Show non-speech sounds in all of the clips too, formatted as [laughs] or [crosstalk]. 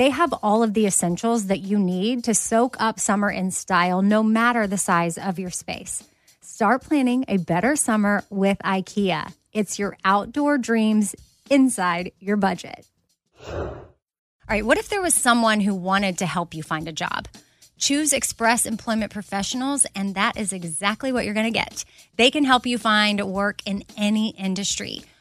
they have all of the essentials that you need to soak up summer in style, no matter the size of your space. Start planning a better summer with IKEA. It's your outdoor dreams inside your budget. All right, what if there was someone who wanted to help you find a job? Choose Express Employment Professionals, and that is exactly what you're going to get. They can help you find work in any industry.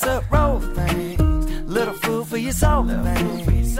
Casserole things, little food for your soul things.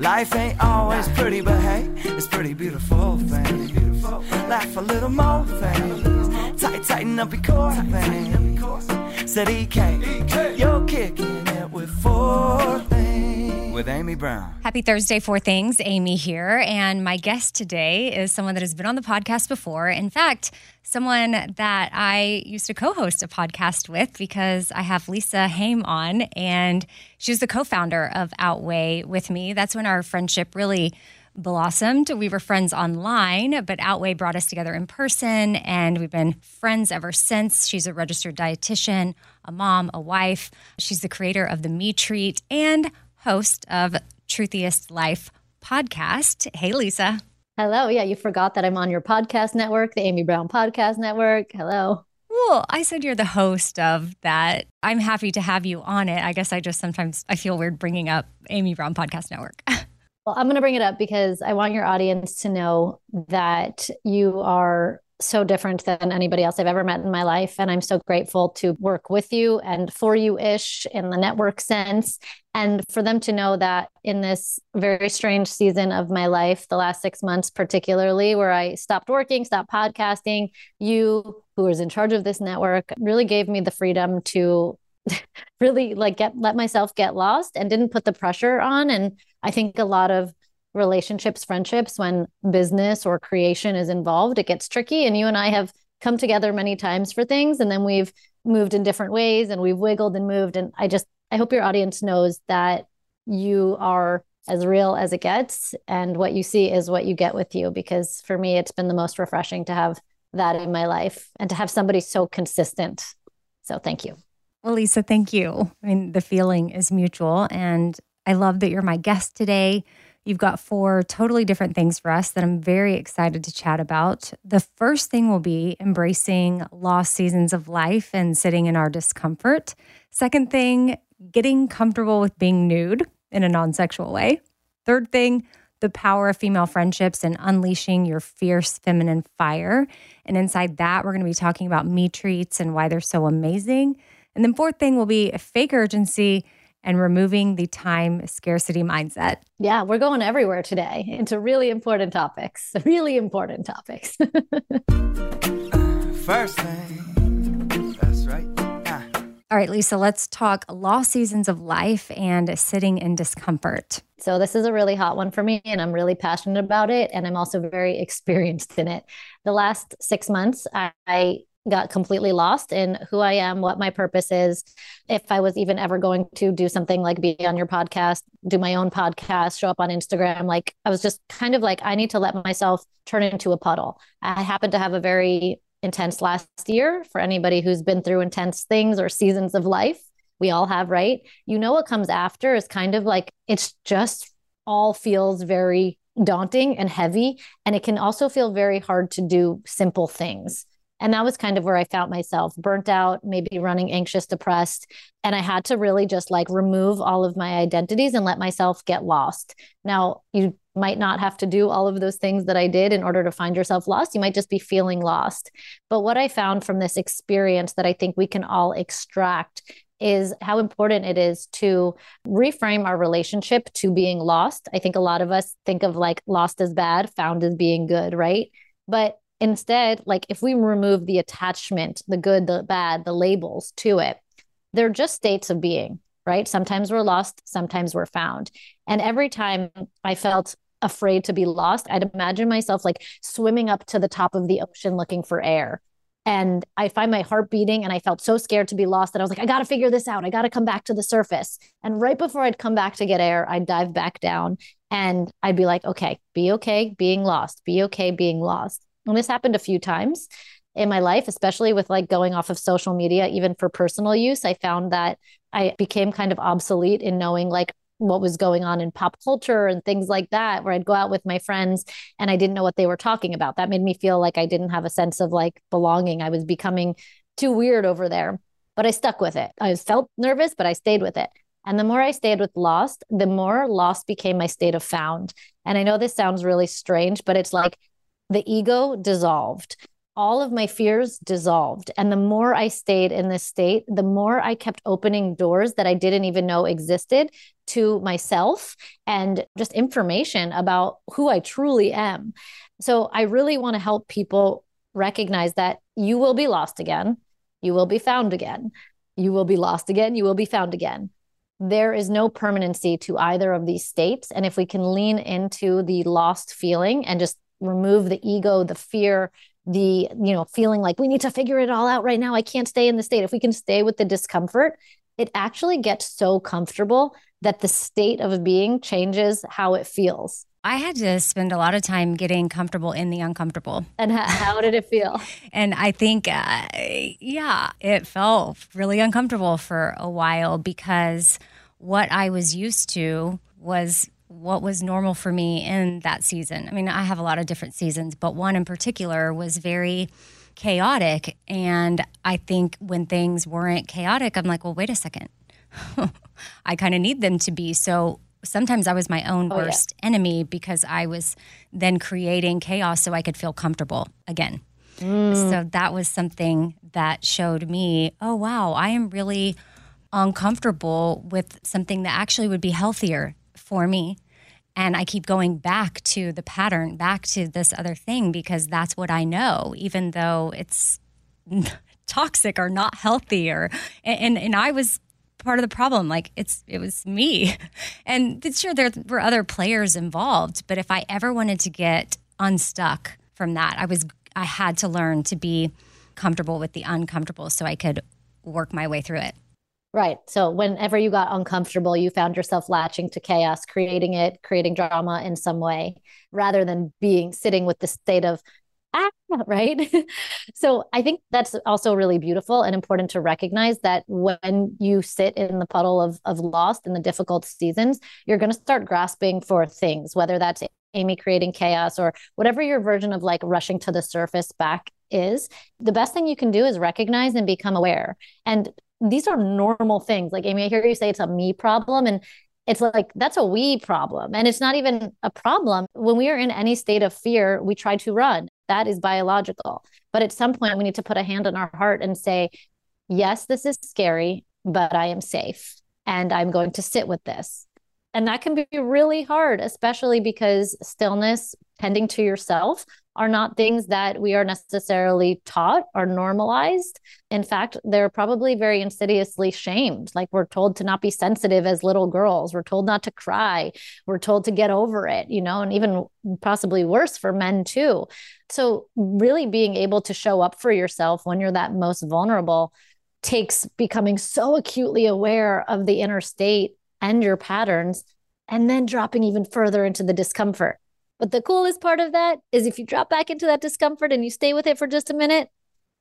Life ain't always pretty, but hey, it's pretty beautiful things. Laugh a little more things. Tight, tighten up your core things. Said EK, you're kicking it with four things. With Amy Brown. Happy Thursday, Four Things. Amy here. And my guest today is someone that has been on the podcast before. In fact, someone that I used to co host a podcast with because I have Lisa Hayim on, and she was the co founder of Outweigh with me. That's when our friendship really blossomed. We were friends online, but Outweigh brought us together in person, and we've been friends ever since. She's a registered dietitian, a mom, a wife. She's the creator of the Me Treat and host of Truthiest Life podcast. Hey, Lisa. Hello. Yeah, you forgot that I'm on your podcast network, the Amy Brown Podcast Network. Hello. Well, I said you're the host of that. I'm happy to have you on it. I guess I just sometimes I feel weird bringing up Amy Brown Podcast Network. [laughs] well, I'm going to bring it up because I want your audience to know that you are so different than anybody else I've ever met in my life. And I'm so grateful to work with you and for you ish in the network sense. And for them to know that in this very strange season of my life, the last six months, particularly where I stopped working, stopped podcasting, you, who was in charge of this network, really gave me the freedom to [laughs] really like get let myself get lost and didn't put the pressure on and i think a lot of relationships, friendships, when business or creation is involved, it gets tricky. And you and I have come together many times for things, and then we've moved in different ways and we've wiggled and moved. And I just, I hope your audience knows that you are as real as it gets. And what you see is what you get with you. Because for me, it's been the most refreshing to have that in my life and to have somebody so consistent. So thank you. Well, Lisa, thank you. I mean, the feeling is mutual. And I love that you're my guest today. You've got four totally different things for us that I'm very excited to chat about. The first thing will be embracing lost seasons of life and sitting in our discomfort. Second thing, getting comfortable with being nude in a non sexual way. Third thing, the power of female friendships and unleashing your fierce feminine fire. And inside that, we're going to be talking about me treats and why they're so amazing. And then, fourth thing will be fake urgency and removing the time scarcity mindset. Yeah, we're going everywhere today into really important topics, [laughs] really important topics. [laughs] First thing, that's right. Ah. All right, Lisa, let's talk lost seasons of life and sitting in discomfort. So, this is a really hot one for me, and I'm really passionate about it. And I'm also very [laughs] experienced in it. The last six months, I, I got completely lost in who I am, what my purpose is, if I was even ever going to do something like be on your podcast, do my own podcast, show up on Instagram. Like I was just kind of like, I need to let myself turn into a puddle. I happen to have a very intense last year for anybody who's been through intense things or seasons of life. We all have, right? You know, what comes after is kind of like it's just all feels very daunting and heavy. And it can also feel very hard to do simple things. And that was kind of where I found myself burnt out, maybe running anxious, depressed. And I had to really just like remove all of my identities and let myself get lost. Now, you might not have to do all of those things that I did in order to find yourself lost. You might just be feeling lost. But what I found from this experience that I think we can all extract is how important it is to reframe our relationship to being lost. I think a lot of us think of like lost as bad, found as being good, right? But instead, like if we remove the attachment, the good, the bad, the labels to it, they're just states of being, right? Sometimes we're lost, sometimes we're found. And every time I felt afraid to be lost, I'd imagine myself like swimming up to the top of the ocean looking for air and I find my heart beating and I felt so scared to be lost that I was like, I got to figure this out. I got to come back to the surface. And right before I'd come back to get air, I'd dive back down and I'd be like, okay, be okay being lost, be okay being lost. And this happened a few times in my life, especially with like going off of social media, even for personal use. I found that I became kind of obsolete in knowing like what was going on in pop culture and things like that, where I'd go out with my friends and I didn't know what they were talking about. That made me feel like I didn't have a sense of like belonging. I was becoming too weird over there, but I stuck with it. I felt nervous, but I stayed with it. And the more I stayed with lost, the more lost became my state of found. And I know this sounds really strange, but it's like the ego dissolved all of my fears dissolved. And the more I stayed in this state, the more I kept opening doors that I didn't even know existed to myself and just information about who I truly am. So I really want to help people recognize that you will be lost again. You will be found again. You will be lost again. You will be found again. There is no permanency to either of these states. And if we can lean into the lost feeling and just remove the ego, the fear, the you know feeling like we need to figure it all out right now i can't stay in the state if we can stay with the discomfort it actually gets so comfortable that the state of being changes how it feels I had to spend a lot of time getting comfortable in the uncomfortable. And how, how did it feel? [laughs] and I think, uh, yeah, it felt really uncomfortable for a while because what I was used to was what was normal for me in that season. I mean, I have a lot of different seasons, but one in particular was very chaotic. And I think when things weren't chaotic, I'm like, well, wait a second. [laughs] I kind of need them to be. So sometimes I was my own oh, worst yeah. enemy because I was then creating chaos so I could feel comfortable again. Mm. So that was something that showed me, oh, wow, I am really uncomfortable with something that actually would be healthier for me. And I keep going back to the pattern, back to this other thing because that's what I know, even though it's [laughs] toxic or not healthy or and, and, I was part of the problem. Like it's it was me. [laughs] And sure there were other players involved, but if I ever wanted to get unstuck from that, I was I had to learn to be comfortable with the uncomfortable so I could work my way through it. Right. So whenever you got uncomfortable, you found yourself latching to chaos, creating it, creating drama in some way, rather than being sitting with the state of ah, [laughs] right. [laughs] so I think that's also really beautiful and important to recognize that when you sit in the puddle of of lost in the difficult seasons, you're going to start grasping for things, whether that's Amy creating chaos or whatever your version of like rushing to the surface back is, the best thing you can do is recognize and become aware. And these are normal things. Like Amy, I hear you say it's a me problem. And it's like that's a we problem. And it's not even a problem. When we are in any state of fear, we try to run. That is biological. But at some point, we need to put a hand on our heart and say, yes, this is scary, but I am safe. And I'm going to sit with this. And that can be really hard, especially because stillness, tending to yourself, are not things that we are necessarily taught or normalized. In fact, they're probably very insidiously shamed. Like we're told to not be sensitive as little girls, we're told not to cry, we're told to get over it, you know, and even possibly worse for men too. So, really being able to show up for yourself when you're that most vulnerable takes becoming so acutely aware of the inner state and your patterns, and then dropping even further into the discomfort. But the coolest part of that is if you drop back into that discomfort and you stay with it for just a minute,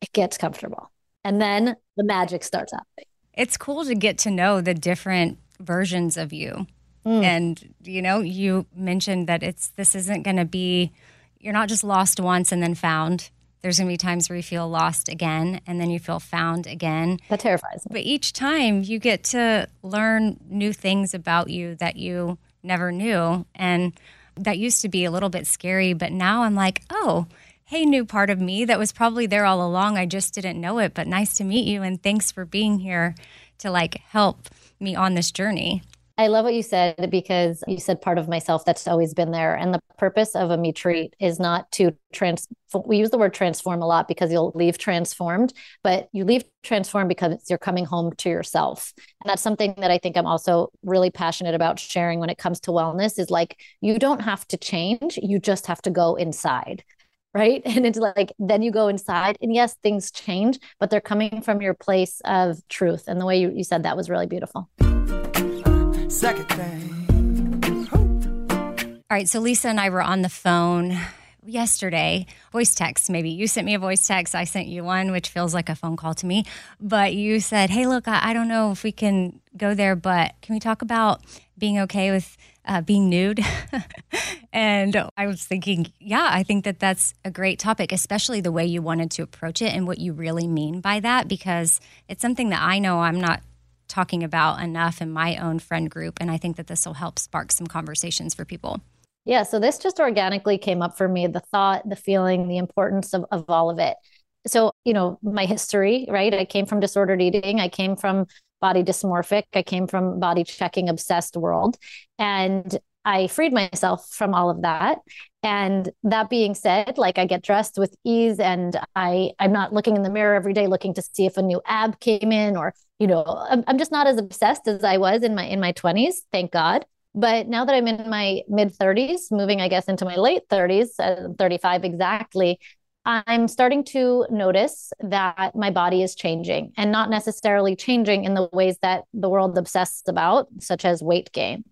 it gets comfortable. And then the magic starts happening. It's cool to get to know the different versions of you. Mm. And you know, you mentioned that it's this isn't going to be you're not just lost once and then found. There's going to be times where you feel lost again and then you feel found again. That terrifies me. But each time you get to learn new things about you that you never knew. And that used to be a little bit scary, but now I'm like, oh, hey, new part of me that was probably there all along. I just didn't know it, but nice to meet you. And thanks for being here to like help me on this journey. I love what you said because you said part of myself that's always been there. And the purpose of a me treat is not to trans. We use the word transform a lot because you'll leave transformed, but you leave transformed because you're coming home to yourself. And that's something that I think I'm also really passionate about sharing when it comes to wellness is like, you don't have to change, you just have to go inside right? [laughs] And it's like, then you go inside, and yes, things change, but they're coming from your place of truth. And the way you, you said that was really beautiful. Second thing. All right, so Lisa and I were on the phone yesterday, voice text maybe. You sent me a voice text, I sent you one, which feels like a phone call to me. But you said, hey, look, I, I don't know if we can go there, but can we talk about being okay with uh, being nude? [laughs] and I was thinking, yeah, I think that that's a great topic, especially the way you wanted to approach it and what you really mean by that, because it's something that I know I'm not talking about enough in my own friend group. And I think that this will help spark some conversations for people. Yeah. So this just organically came up for me the thought, the feeling, the importance of, of all of it. So, you know, my history, right? I came from disordered eating, I came from body dysmorphic, I came from body checking obsessed world. And I freed myself from all of that. And that being said, like I get dressed with ease and I I'm not looking in the mirror every day looking to see if a new ab came in or you know I'm, I'm just not as obsessed as I was in my in my 20s, thank God. But now that I'm in my mid 30s, moving I guess into my late 30s, uh, 35 exactly, I'm starting to notice that my body is changing and not necessarily changing in the ways that the world obsesses about, such as weight gain.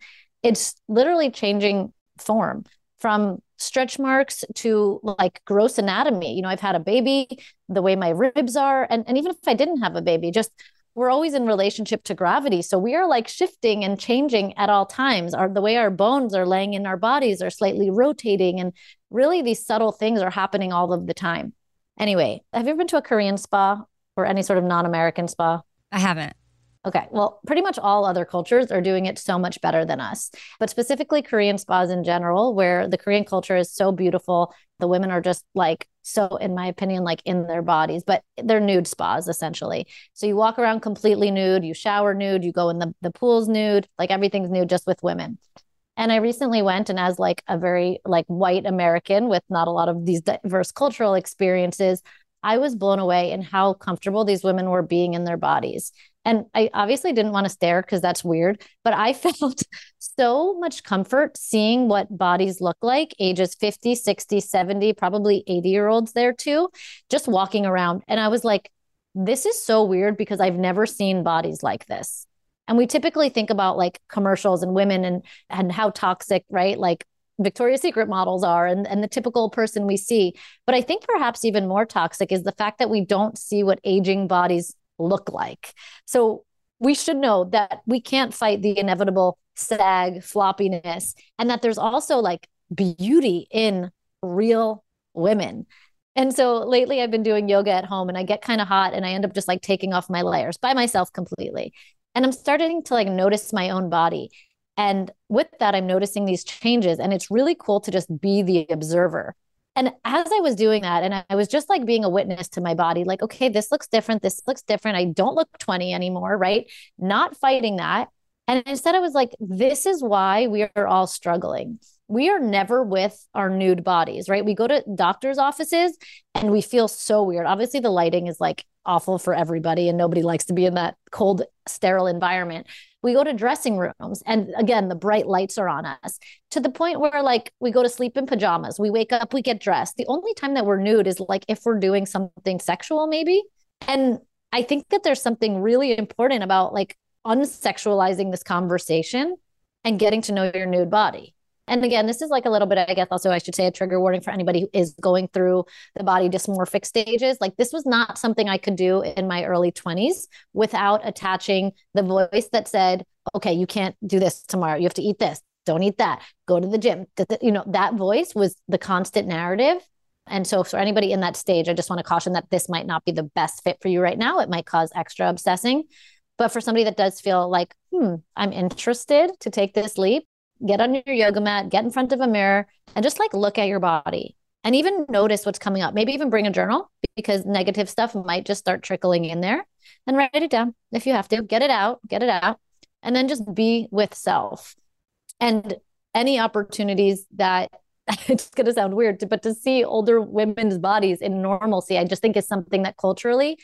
It's literally changing form from stretch marks to like gross anatomy. You know, I've had a baby, the way my ribs are, and, and even if I didn't have a baby, just we're always in relationship to gravity. So we are like shifting and changing at all times. Our the way our bones are laying in our bodies are slightly rotating. And really these subtle things are happening all of the time. Anyway, have you ever been to a Korean spa or any sort of non-American spa? I haven't. Okay. Well, pretty much all other cultures are doing it so much better than us, but specifically Korean spas in general, where the Korean culture is so beautiful. The women are just like so, in my opinion, like in their bodies, but they're nude spas essentially. So you walk around completely nude, you shower nude, you go in the, the pools nude, like everything's nude just with women. And I recently went and as like a very like white American with not a lot of these diverse cultural experiences, I was blown away in how comfortable these women were being in their bodies. And I obviously didn't want to stare because that's weird, but I [laughs] felt so much comfort seeing what bodies look like ages 50, 60, 70, probably 80 year olds there too, just walking around. And I was like, this is so weird because I've never seen bodies like this. And we typically think about like commercials and women and and how toxic, right? Like Victoria's Secret models are and, and the typical person we see. But I think perhaps even more toxic is the fact that we don't see what aging bodies look like. So we should know that we can't fight the inevitable sag floppiness and that there's also like beauty in real women. And so lately I've been doing yoga at home and I get kind of hot and I end up just like taking off my layers by myself completely. And I'm starting to like notice my own body. And with that, I'm noticing these changes. And it's really cool to just be the observer and as I was doing that, and I was just like being a witness to my body, like, okay, this looks different. This looks different. I don't look 20 anymore, right? Not fighting that. And instead, I was like, this is why we are all struggling. we are never with our nude bodies, right? We go to doctors' offices and we feel so weird. Obviously, the lighting is like awful for everybody, and nobody likes to be in that cold, sterile environment. We go to dressing rooms, and again, the bright lights are on us to the point where, like, we go to sleep in pajamas. We wake up, we get dressed. The only time that we're nude is like if we're doing something sexual, maybe. And I think that there's something really important about like unsexualizing this conversation and getting to know your nude body and again, this is like a little bit, I guess, also I should say a trigger warning for anybody who is going through the body dysmorphic stages. Like, this was not something I could do in my early 20s without attaching the voice that said, okay, you can't do this tomorrow. You have to eat this. Don't eat that. Go to the gym. You know, that voice was the constant narrative. And so, for anybody in that stage, I just want to caution that this might not be the best fit for you right now. It might cause extra obsessing. But for somebody that does feel like, hmm, I'm interested to take this leap, get on your yoga mat, get in front of a mirror, and just like look at your body and even notice what's coming up. Maybe even bring a journal because negative stuff might just start trickling in there and write it down if you have to. Get it out, get it out, and then just be with self. And any opportunities that [laughs] it's going to sound weird, but to see older women's bodies in normalcy, I just think is something that culturally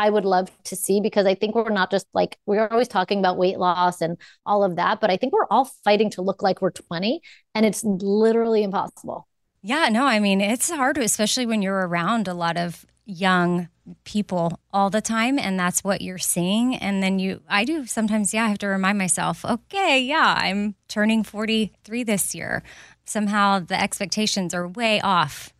I would love to see because I think we're not just like we're always talking about weight loss and all of that, but I think we're all fighting to look like we're 20 and it's literally impossible. Yeah, no, I mean, it's hard, especially when you're around a lot of young people all the time and that's what you're seeing and then you I do sometimes yeah I have to remind myself okay yeah I'm turning 43 this year somehow the expectations are way off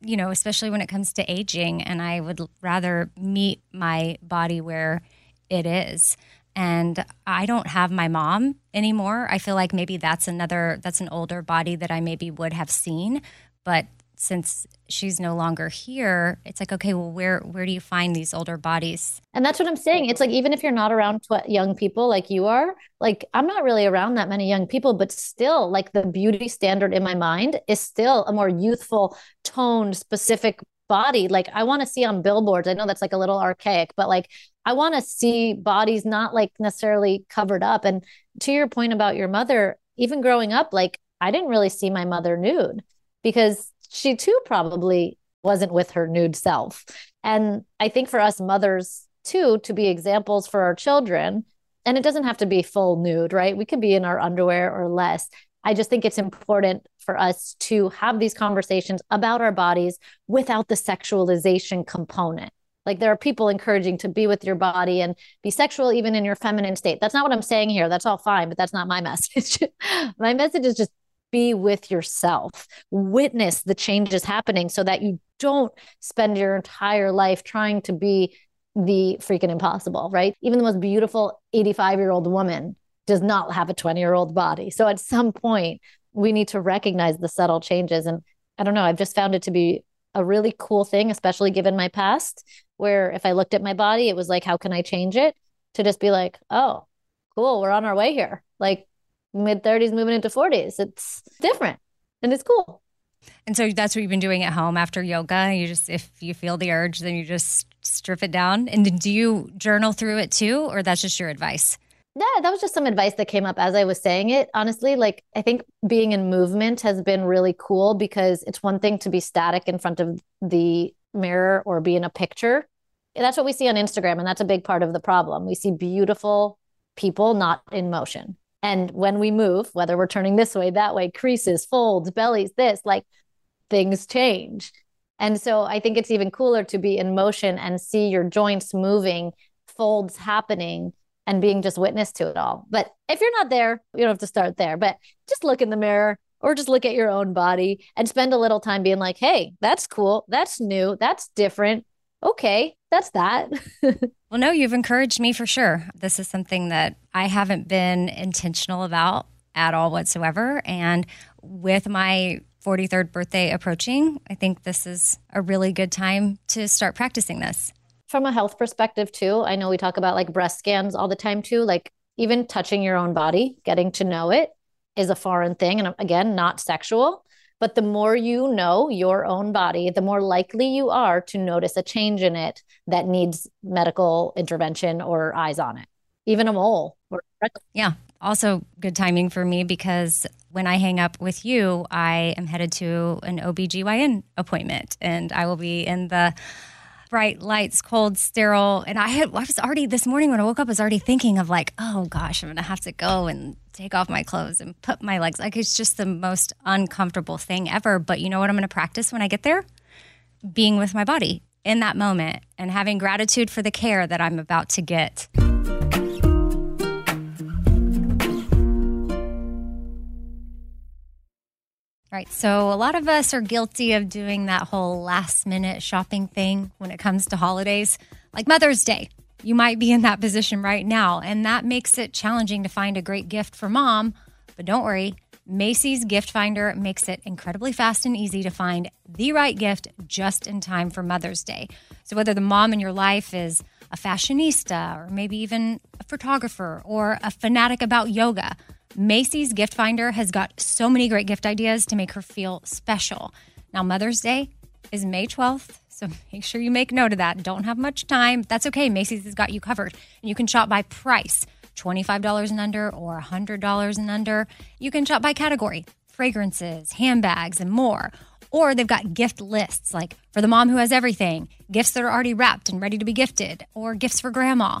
you know, especially when it comes to aging. And I would rather meet my body where it is. And I don't have my mom anymore. I feel like maybe that's another, that's an older body that I maybe would have seen. But since she's no longer here it's like okay well where where do you find these older bodies? And that's what i'm saying. It's like even if you're not around tw- young people like you are like i'm not really around that many young people but still like the beauty standard in my mind is still a more youthful toned specific body. Like i want to see on billboards i know that's like a little archaic but like i want to see bodies not like necessarily covered up. And to your point about your mother even growing up like i didn't really see my mother nude because she too probably wasn't with her nude self. And I think for us mothers too, to be examples for our children, and it doesn't have to be full nude, right? We could be in our underwear or less. I just think it's important for us to have these conversations about our bodies without the sexualization component. Like there are people encouraging to be with your body and be sexual even in your feminine state. That's not what I'm saying here. That's all fine, but that's not my [laughs] message. my message is just be with yourself, witness the changes happening so that you don't spend your entire life trying to be the freaking impossible, right? Even the most beautiful 85 year old woman does not have a 20 year old body. So at some point, we need to recognize the subtle changes. And I don't know, I've just found it to be a really cool thing, especially given my past, where if I looked at my body, it was like, how can I change it? To just be like, oh, cool, we're on our way here. Like, mid 30s moving into 40s. It's different and it's cool. And so that's what you've been doing at home after yoga. You just, if you feel the urge, then you just strip it down. And do you journal through it too, or that's just your advice? Yeah, that was just some advice that came up as I was saying it. Honestly, like I think being in movement has been really cool because it's one thing to be static in front of the mirror or be in a picture. That's what we see on Instagram. And that's a big part of the problem. We see beautiful people not in motion. And when we move, whether we're turning this way, that way, creases, folds, bellies, this, like things change. And so I think it's even cooler to be in motion and see your joints moving, folds happening, and being just witness to it all. But if you're not there, you don't have to start there, but just look in the mirror or just look at your own body and spend a little time being like, hey, that's cool. That's new. That's different. Okay, that's that. [laughs] well, no, you've encouraged me for sure. This is something that I haven't been intentional about at all whatsoever. And with my 43rd birthday approaching, I think this is a really good time to start practicing this. From a health perspective, too, I know we talk about like breast scans all the time, too. Like even touching your own body, getting to know it is a foreign thing. And again, not sexual. But the more you know your own body, the more likely you are to notice a change in it that needs medical intervention or eyes on it, even a mole. yeah. also good timing for me because when I hang up with you, I am headed to an OBGYN appointment and I will be in the bright lights, cold, sterile. And I had I was already this morning when I woke up, I was already thinking of like, oh gosh, I'm gonna have to go and take off my clothes and put my legs. Like it's just the most uncomfortable thing ever. But you know what I'm gonna practice when I get there? Being with my body in that moment and having gratitude for the care that I'm about to get. Right. So a lot of us are guilty of doing that whole last minute shopping thing when it comes to holidays, like Mother's Day. You might be in that position right now, and that makes it challenging to find a great gift for mom. But don't worry, Macy's Gift Finder makes it incredibly fast and easy to find the right gift just in time for Mother's Day. So whether the mom in your life is a fashionista or maybe even a photographer or a fanatic about yoga, Macy's Gift Finder has got so many great gift ideas to make her feel special. Now, Mother's Day is May 12th, so [laughs] make sure you make note of that. Don't have much time. That's okay. Macy's has got you covered. And you can shop by price $25 and under or $100 and under. You can shop by category fragrances, handbags, and more. Or they've got gift lists like for the mom who has everything, gifts that are already wrapped and ready to be gifted, or gifts for grandma.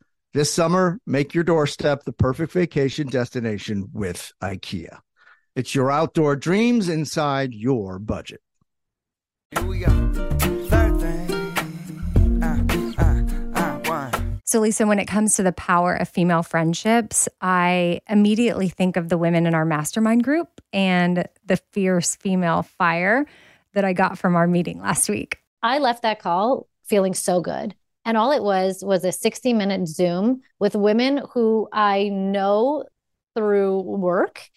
This summer, make your doorstep the perfect vacation destination with IKEA. It's your outdoor dreams inside your budget. Here we go. Third thing. Uh, uh, uh. So, Lisa, when it comes to the power of female friendships, I immediately think of the women in our mastermind group and the fierce female fire that I got from our meeting last week. I left that call feeling so good. And all it was was a 60 minute Zoom with women who I know through work.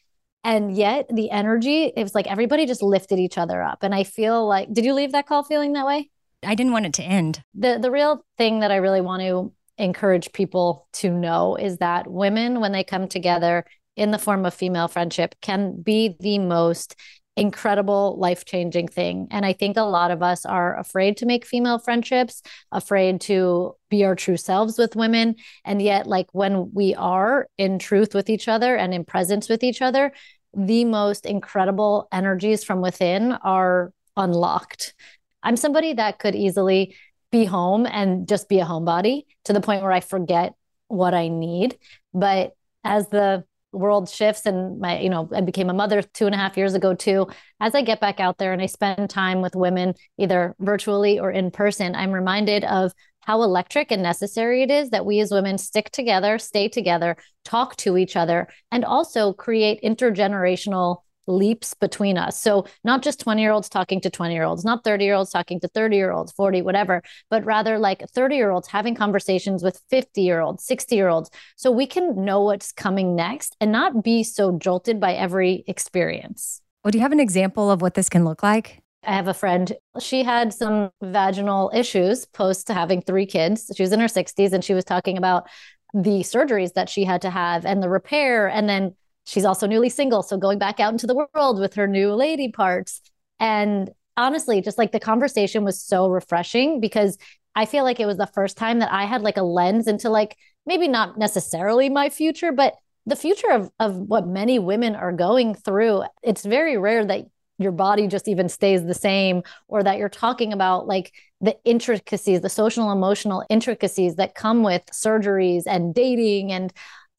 And yet the energy, it was like everybody just lifted each other up. And I feel like, did you leave that call feeling that way? I didn't want it to end. The the real thing that I really want to encourage people to know is that women, when they come together in the form of female friendship, can be the most incredible life changing thing. And I think a lot of us are afraid to make female friendships, afraid to be our true selves with women. And yet, like when we are in truth with each other and in presence with each other, the most incredible energies from within are unlocked. I'm somebody that could easily be home and just be a homebody to the point where I forget what I need. But as the world shifts and my you know i became a mother two and a half years ago too. As i get back out there and i spend time with women either virtually or in person i'm reminded of how electric and necessary it is that we as women stick together stay together talk to each other and also create intergenerational leaps between us. So, not just 20 year olds talking to 20 year olds, not 30 year olds talking to 30 year olds, 40, whatever, but rather like 30 year olds having conversations with 50 year olds, 60 year olds. So we can know what's coming next and not be so jolted by every experience. Well, do you have an example of what this can look like? I have a friend. She had some vaginal issues post to having three kids. She was in her 60s and she was talking about the surgeries that she had to have and the repair and then she's also newly single. So going back out into the world with her new lady parts. And honestly, just like the conversation was so refreshing because I feel like it was the first time that I had like a lens into like maybe not necessarily my future, but the future of, of what many women are going through. It's very rare that your body just even stays the same or that you're talking about like the intricacies the social emotional intricacies that come with surgeries and dating and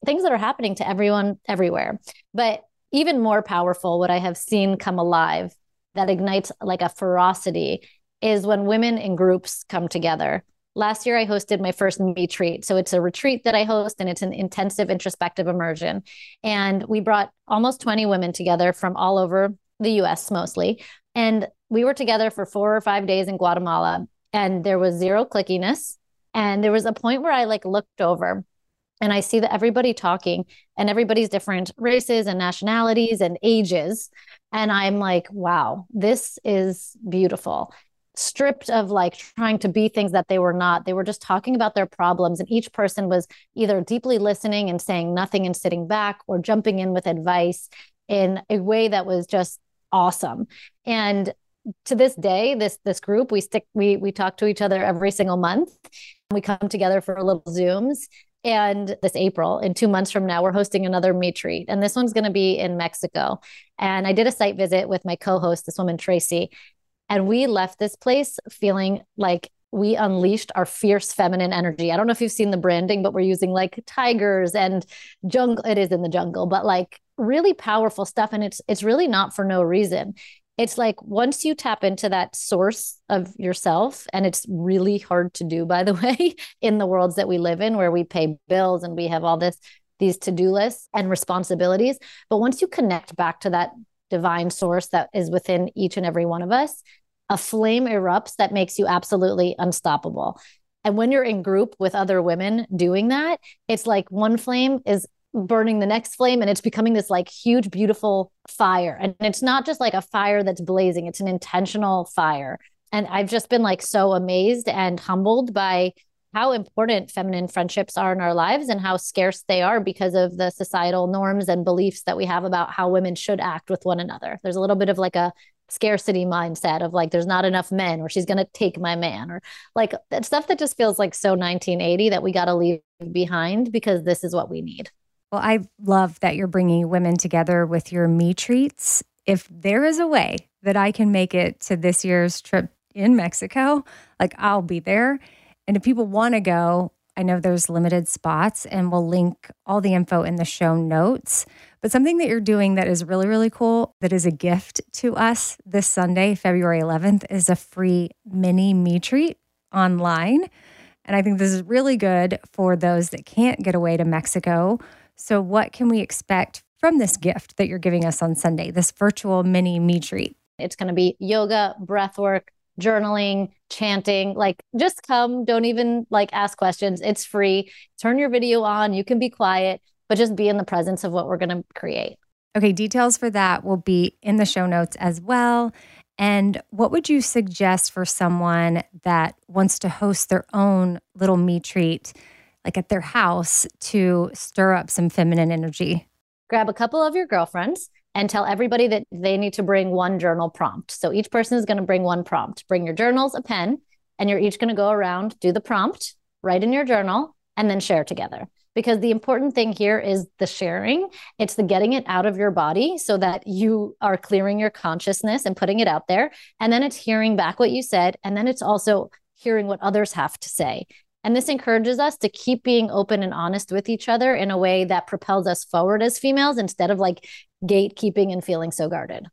things that are happening to everyone everywhere. But even more powerful, what I have seen come alive that ignites like a ferocity is when women in groups come together. Last year, I hosted my first Me Treat. So it's a retreat that I host and it's an intensive introspective immersion. And we brought almost 20 women together from all over the US mostly. And we were together for four or five days in Guatemala. And there was zero clickiness. And there was a point where I like looked over and I see that everybody talking and everybody's different races and nationalities and ages. And I'm like, wow, this is beautiful. Stripped of like trying to be things that they were not. They were just talking about their problems. And each person was either deeply listening and saying nothing and sitting back or jumping in with advice in a way that was just awesome. And to this day, this this group, we stick we we talk to each other every single month. We come together for little Zooms and this April, in two months from now, we're hosting another Me Treat. And this one's going to be in Mexico. And I did a site visit with my co host, this woman, Tracy. And we left this place feeling like we unleashed our fierce feminine energy. I don't know if you've seen the branding, but we're using like tigers and jungle. It is in the jungle, but like really powerful stuff. And it's it's really not for no reason it's like once you tap into that source of yourself and it's really hard to do by the [laughs] way in the worlds that we live in where we pay bills and we have all this these to-do lists and responsibilities. But once you connect back to that divine source that is within each and every one of us a flame erupts that makes you absolutely unstoppable. And when you're in group with other women doing that it's like one flame is burning the next flame and it's becoming this like huge beautiful fire. And it's not just like a fire that's blazing it's an intentional fire. And i've just been like so amazed and humbled by how important feminine friendships are in our lives and how scarce they are because of the societal norms and beliefs that we have about how women should act with one another. There's a little bit of like a scarcity mindset of like there's not enough men or she's going to take my man or like that stuff that just feels like so 1980 that we got to leave behind because this is what we need well, I love that you're bringing women together with your me treats. If there is a way that I can make it to this year's trip in Mexico, like I'll be there. And if people want to go, I know there's limited spots and we'll link all the info in the show notes. But something that you're doing that is really, really cool, that is a gift to us this Sunday, February 11th, is a free mini me treat online. And I think this is really good for those that can't get away to Mexico so, what can we expect from this gift that you're giving us on Sunday, this virtual mini me treat? It's going to be yoga, breath work, journaling, chanting. Like, just come. Don't even like ask questions. It's free. Turn your video on. You can be quiet, but just be in the presence of what we're going to create. Okay, details for that will be in the show notes as well. And what would you suggest for someone that wants to host their own little me treat? Like at their house to stir up some feminine energy? Grab a couple of your girlfriends and tell everybody that they need to bring one journal prompt. So each person is going to bring one prompt. Bring your journals, a pen, and you're each going to go around, do the prompt, write in your journal, and then share together because the important thing here is the sharing it's the getting it out of your body so that you are clearing your consciousness and putting it out there and then it's hearing back what you said and then it's also hearing what others have to say and this encourages us to keep being open and honest with each other in a way that propels us forward as females instead of like gatekeeping and feeling so guarded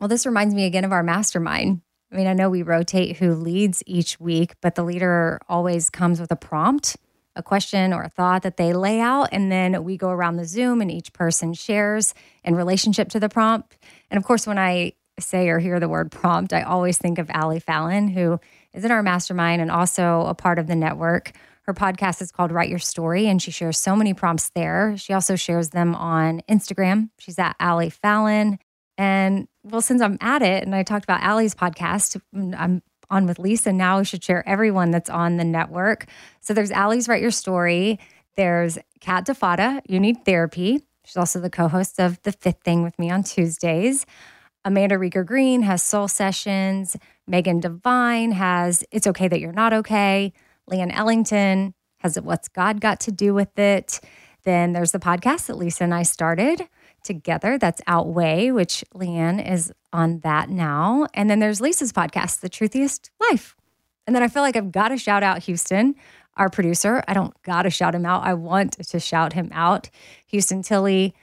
well this reminds me again of our mastermind I mean, I know we rotate who leads each week, but the leader always comes with a prompt a question or a thought that they lay out. And then we go around the Zoom and each person shares in relationship to the prompt. And of course, when I say or hear the word prompt, I always think of Ally Fallon, who is in our mastermind and also a part of the network. Her podcast is called Write Your Story, and she shares so many prompts there. She also shares them on Instagram. She's at Ally Fallon. And well, since I'm at it, and I talked about Ally's podcast, mm, I'm on with Lisa. Now we should share everyone that's on the network. So there's Ally's Write Your Story. There's Kat DeFatta, You Need Therapy. She's also the co host of The Fifth Thing with me on Tuesdays. Amanda Rieger Green has Soul Sessions. Megan Devine has It's Okay That You're Not Okay. Leanne Ellington has What's God Got to Do with It. Then there's the podcast that Lisa and I started together. That's Outweigh, which Leanne is on that now. And then there's Lisa's podcast, The Truthiest Life. And then I feel like I've got to shout out Houston, our producer. I don't got to shout him out. I want to shout him out. Houston Tilley,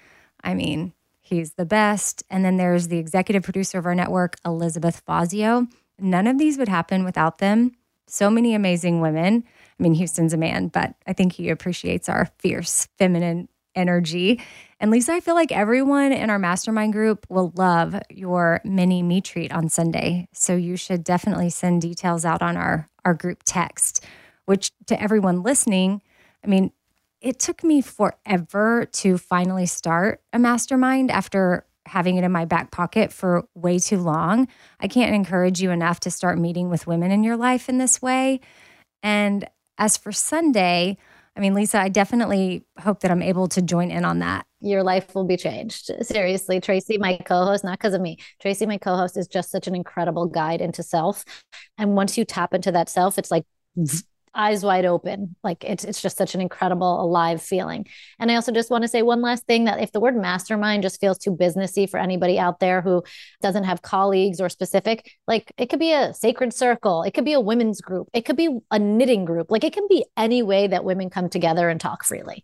I mean, he's the best. And then there's the executive producer of our network, Elizabeth Fazio. None of these would happen without them. So many amazing women. I mean, Houston's a man, but I think he appreciates our fierce feminine energy. And Lisa, I feel like everyone in our mastermind group will love your mini Me Treat on Sunday. So you should definitely send details out on our, our group text, which to everyone listening, I mean, it took me forever to finally start a mastermind after having it in my back pocket for way too long. I can't encourage you enough to start meeting with women in your life in this way. And as for Sunday, I mean, Lisa, I definitely hope that I'm able to join in on that. Your life will be changed. Seriously, Tracy, my co host, not because of me, Tracy, my co host, is just such an incredible guide into self. And once you tap into that self, it's like eyes wide open. Like it's it's just such an incredible alive feeling. And I also just want to say one last thing that if the word mastermind just feels too businessy for anybody out there who doesn't have colleagues or specific, like it could be a sacred circle, it could be a women's group, it could be a knitting group. Like it can be any way that women come together and talk freely.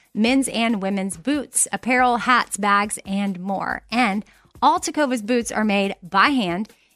men's and women's boots, apparel, hats, bags, and more. And all Tecovas boots are made by hand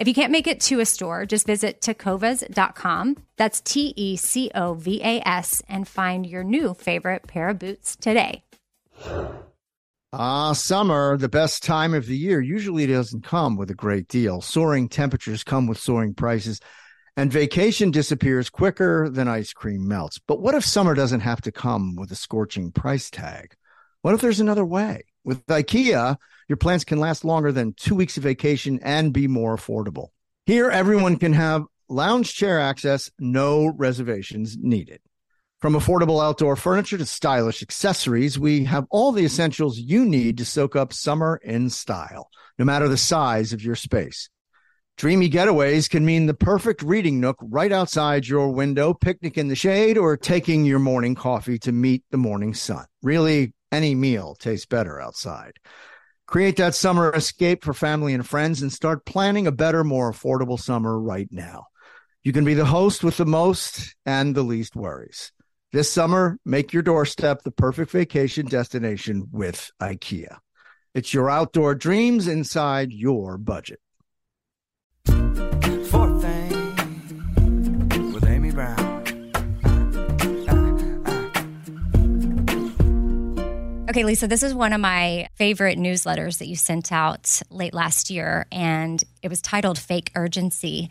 If you can't make it to a store, just visit tecovas.com. That's T E C O V A S and find your new favorite pair of boots today. Ah, summer, the best time of the year, usually doesn't come with a great deal. Soaring temperatures come with soaring prices, and vacation disappears quicker than ice cream melts. But what if summer doesn't have to come with a scorching price tag? What if there's another way? With IKEA, your plans can last longer than two weeks of vacation and be more affordable. Here, everyone can have lounge chair access, no reservations needed. From affordable outdoor furniture to stylish accessories, we have all the essentials you need to soak up summer in style, no matter the size of your space. Dreamy getaways can mean the perfect reading nook right outside your window, picnic in the shade, or taking your morning coffee to meet the morning sun. Really, any meal tastes better outside. Create that summer escape for family and friends and start planning a better, more affordable summer right now. You can be the host with the most and the least worries. This summer, make your doorstep the perfect vacation destination with IKEA. It's your outdoor dreams inside your budget. Okay, Lisa, this is one of my favorite newsletters that you sent out late last year, and it was titled Fake Urgency.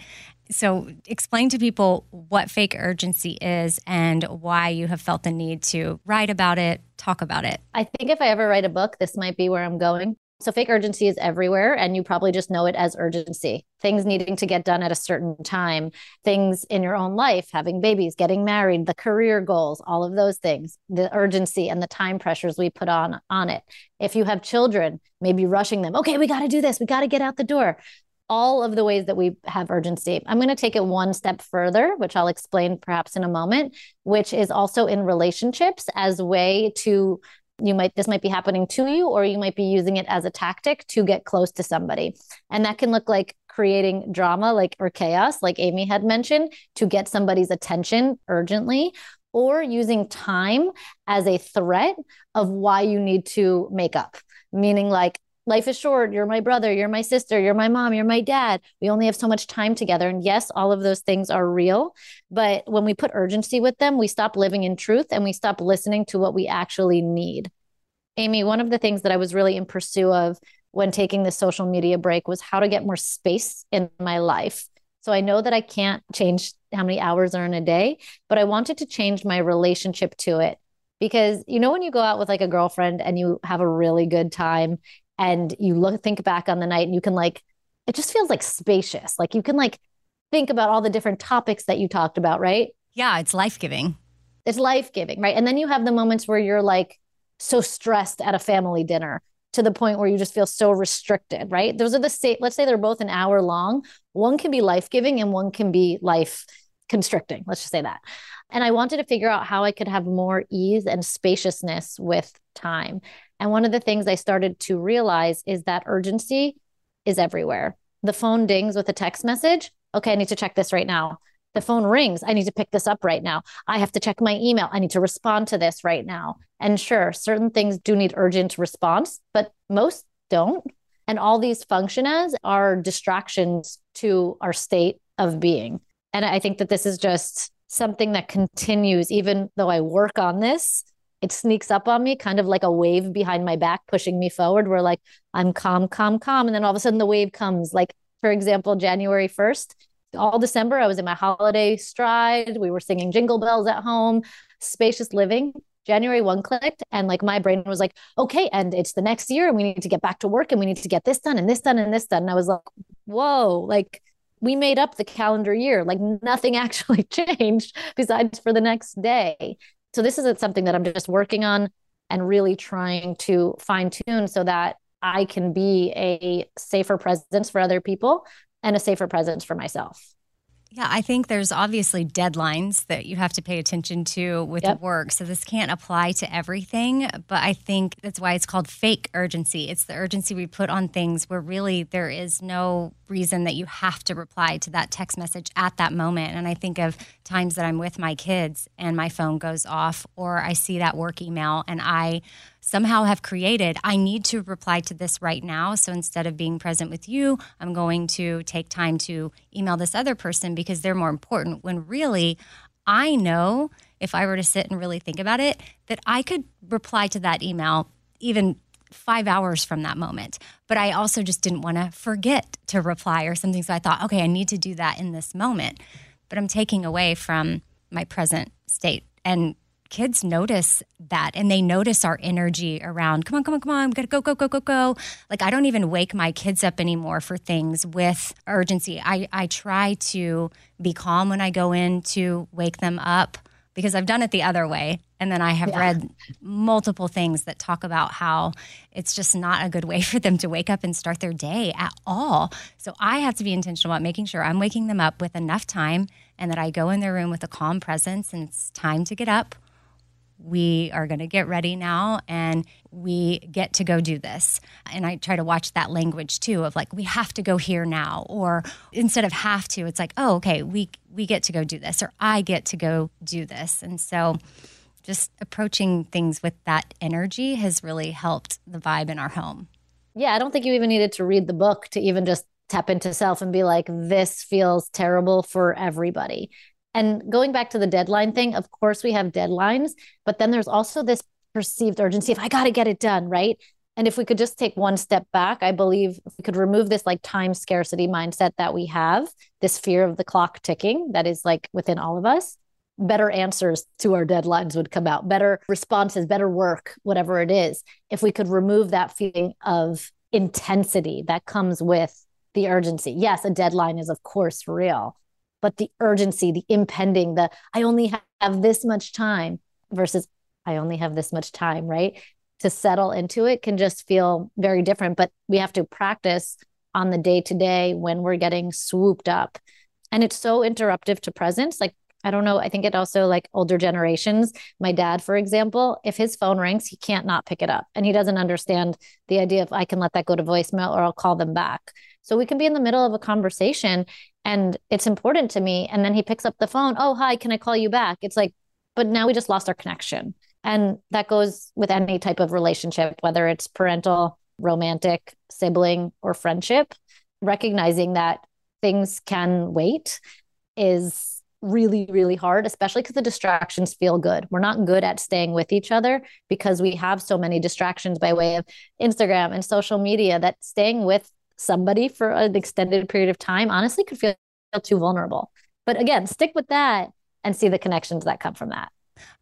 So, explain to people what fake urgency is and why you have felt the need to write about it, talk about it. I think if I ever write a book, this might be where I'm going. So fake urgency is everywhere, and you probably just know it as urgency. Things needing to get done at a certain time, things in your own life, having babies, getting married, the career goals, all of those things, the urgency and the time pressures we put on on it. If you have children, maybe rushing them. Okay, we got to do this. We got to get out the door. All of the ways that we have urgency. I'm going to take it one step further, which I'll explain perhaps in a moment, which is also in relationships as way to you might this might be happening to you or you might be using it as a tactic to get close to somebody. And that can look like creating drama like or chaos like amy had mentioned to get somebody's attention urgently or using time as a threat of why you need to make up. Meaning like life is short. You're my brother. You're my sister. You're my mom. You're my dad. We only have so much time together. And yes, all of those things are real. But when we put urgency with them, we stop living in truth and we stop listening to what we actually need. Amy, one of the things that I was really in pursuit of when taking the social media break was how to get more space in my life. So I know that I can't change how many hours are in a day, but I wanted to change my relationship to it because you know when you go out with like a girlfriend and you have a really good time and you look think back on the night and you can like it just feels like spacious. Like you can like think about all the different topics that you talked about right? Yeah, it's life giving. it's life-giving right? And then you have the moments where you're like so stressed at a family dinner to the point where you just feel so restricted right? Those are the same let's say they're both an hour long. One can be life-giving and one can be life constricting let's just say that. And i wanted to figure out how i could have more ease and spaciousness with time and one of the things i started to realize is that urgency is everywhere. The phone dings with a text message. Okay i need to check this right now. The phone rings. I need to pick this up right now. I have to check my email. I need to respond to this right now. And sure certain things do need urgent response but most don't. And all these function as are distractions to our state of being. And i think that this is just something that continues even though i work on this it sneaks up on me kind of like a wave behind my back pushing me forward where like i'm calm calm calm and then all of a sudden the wave comes like for example january 1st all December, I was in my holiday stride. We were singing jingle bells at home, spacious living. January 1 clicked, and like my brain was like, okay, and it's the next year, and we need to get back to work, and we need to get this done, and this done, and this done. And I was like, whoa, like we made up the calendar year. Like nothing [laughs] actually changed besides for the next day. So this isn't something that I'm just working on and really trying to fine tune so that I can be a safer presence for other people and a safer presence for myself. Yeah, I think there's obviously deadlines that you have to pay attention to with Yep. work. So this can't apply to everything, but I think that's why it's called fake urgency. It's the urgency we put on things where really there is no reason that you have to reply to that text message at that moment. And I think of times that I'm with my kids and my phone goes off or I see that work email and I somehow have created, I need to reply to this right now. So instead of being present with you, I'm going to take time to email this other person because they're more important. When really, I know if I were to sit and really think about it, that I could reply to that email even five hours from that moment. But I also just didn't want to forget to reply or something. So I thought, okay, I need to do that in this moment. But I'm taking away from my present state. And kids notice that and they notice our energy around come on come on come on gotta go go go go go. Like i don't even wake my kids up anymore for things with urgency. I i try to be calm when i go in to wake them up because i've done it the other way. And then i have read multiple things that talk about how it's just not a good way for them to wake up and start their day at all. So i have to be intentional about making sure i'm waking them up with enough time and that i go in their room with a calm presence and it's time to get up we are going to get ready now and we get to go do this. And I try to watch that language too of like we have to go here now or instead of have to it's like oh okay we we get to go do this or I get to go do this. And so just approaching things with that energy has really helped the vibe in our home. Yeah, I don't think you even needed to read the book to even just tap into self and be like, this feels terrible for everybody. And going back to the deadline thing, of course, we have deadlines, but then there's also this perceived urgency of, I got to get it done, right? And if we could just take one step back, I believe we could remove this like time scarcity mindset that we have, this fear of the clock ticking that is like within all of us, better answers to our deadlines would come out, better responses, better work, whatever it is. If we could remove that feeling of intensity that comes with the urgency. Yes, a deadline is, of course, real, but the urgency, the impending, the I only have this much time versus I only have this much time, right? To settle into it can just feel very different, but we have to practice on the day to day when we're getting swooped up. And it's so interruptive to presence. Like, I don't know. I think it also like older generations. My dad, for example, if his phone rings, he can't not pick it up. And he doesn't understand the idea of I can let that go to voicemail or I'll call them back. So we can be in the middle of a conversation and it's important to me. And then he picks up the phone. Oh, hi, can I call you back? It's like, but now we just lost our connection. And that goes with any type of relationship, whether it's parental, romantic, sibling, or friendship. Recognizing that things can wait is really, really hard, especially because the distractions feel good. We're not good at staying with each other because we have so many distractions by way of Instagram and social media that staying with somebody for an extended period of time honestly could feel too vulnerable. But again, stick with that and see the connections that come from that.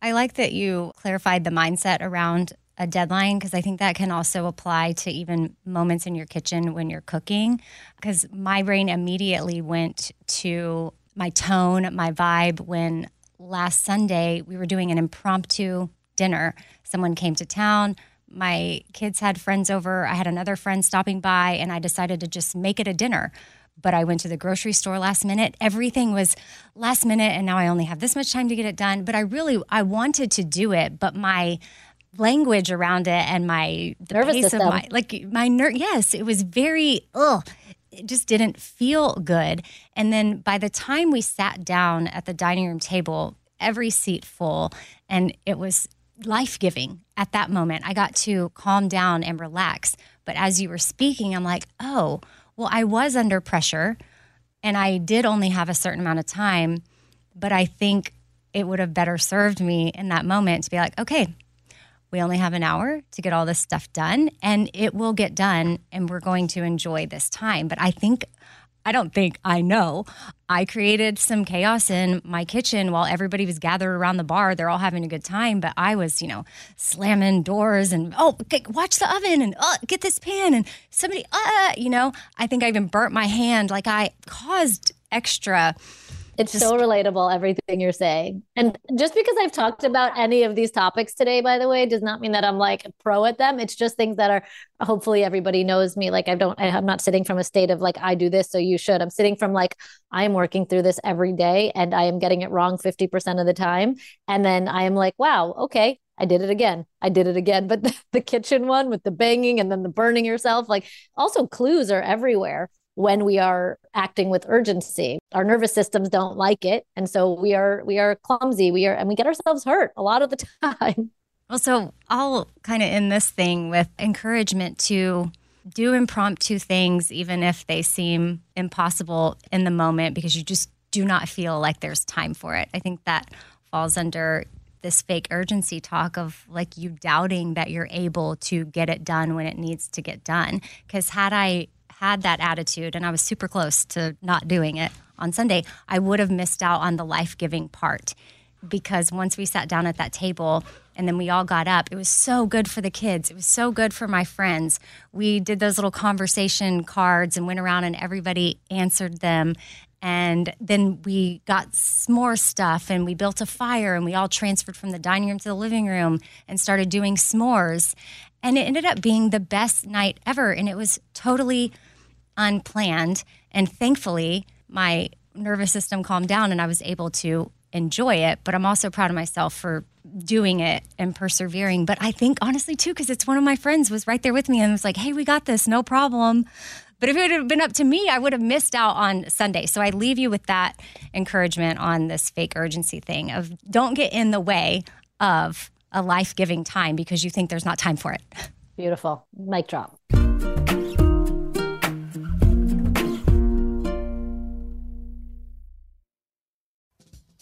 I like that you clarified the mindset around a deadline because I think that can also apply to even moments in your kitchen when you're cooking. Because my brain immediately went to my tone, my vibe when last Sunday we were doing an impromptu dinner. Someone came to town. My kids had friends over. I had another friend stopping by, and I decided to just make it a dinner but I went to the grocery store last minute. Everything was last minute and now I only have this much time to get it done, but I really I wanted to do it, but my language around it and my the Nervous pace system. of my like my ner- yes, it was very ugh it just didn't feel good. And then by the time we sat down at the dining room table, every seat full and it was life giving at that moment. I got to calm down and relax. But as you were speaking, I'm like, oh, well, I was under pressure and I did only have a certain amount of time. But I think it would have better served me in that moment to be like, okay, we only have an hour to get all this stuff done and it will get done and we're going to enjoy this time. But I think, I don't think, I know, I created some chaos in my kitchen while everybody was gathered around the bar. They're all having a good time, but I was, you know, slamming doors and, oh, watch the oven and, oh, get this pan and somebody, uh, you know, I think I even burnt my hand. Like I caused extra It's just, so relatable, everything you're saying. And just because I've talked about any of these topics today, by the way, does not mean that I'm like pro at them. It's just things that are hopefully everybody knows me. Like I don't, I'm not sitting from a state of like, I do this, so you should. I'm sitting from like, I am working through this every day and I am getting it wrong 50% of the time. And then I am like, wow, okay, I did it again. I did it again. [laughs] But the, the, kitchen one with the banging and then the burning yourself, like also clues are everywhere when we are acting with urgency. Our nervous systems don't like it. And so we are we are clumsy. We are and we get ourselves hurt a lot of the [laughs] time. Well, so I'll kind of end this thing with encouragement to do impromptu things, even if they seem impossible in the moment, because you just do not feel like there's time for it. I think that falls under this fake urgency talk of like you doubting that you're able to get it done when it needs to get done. Because had I had that attitude and I was super close to not doing it on Sunday, I would have missed out on the life giving part. Because once we sat down at that table and then we all got up, it was so good for the kids. It was so good for my friends. We did those little conversation cards and went around and everybody answered them. And then we got more stuff and we built a fire and we all transferred from the dining room to the living room and started doing s'mores. And it ended up being the best night ever. And it was totally unplanned. And thankfully, my nervous system calmed down and I was able to enjoy it. But I'm also proud of myself for doing it and persevering. But I think honestly, too, because it's one of my friends was right there with me and was like, hey, we got this, no problem. But if it had been up to me, I would have missed out on Sunday. So I leave you with that encouragement on this fake urgency thing of don't get in the way of a life giving time because you think there's not time for it. Beautiful. Mic drop.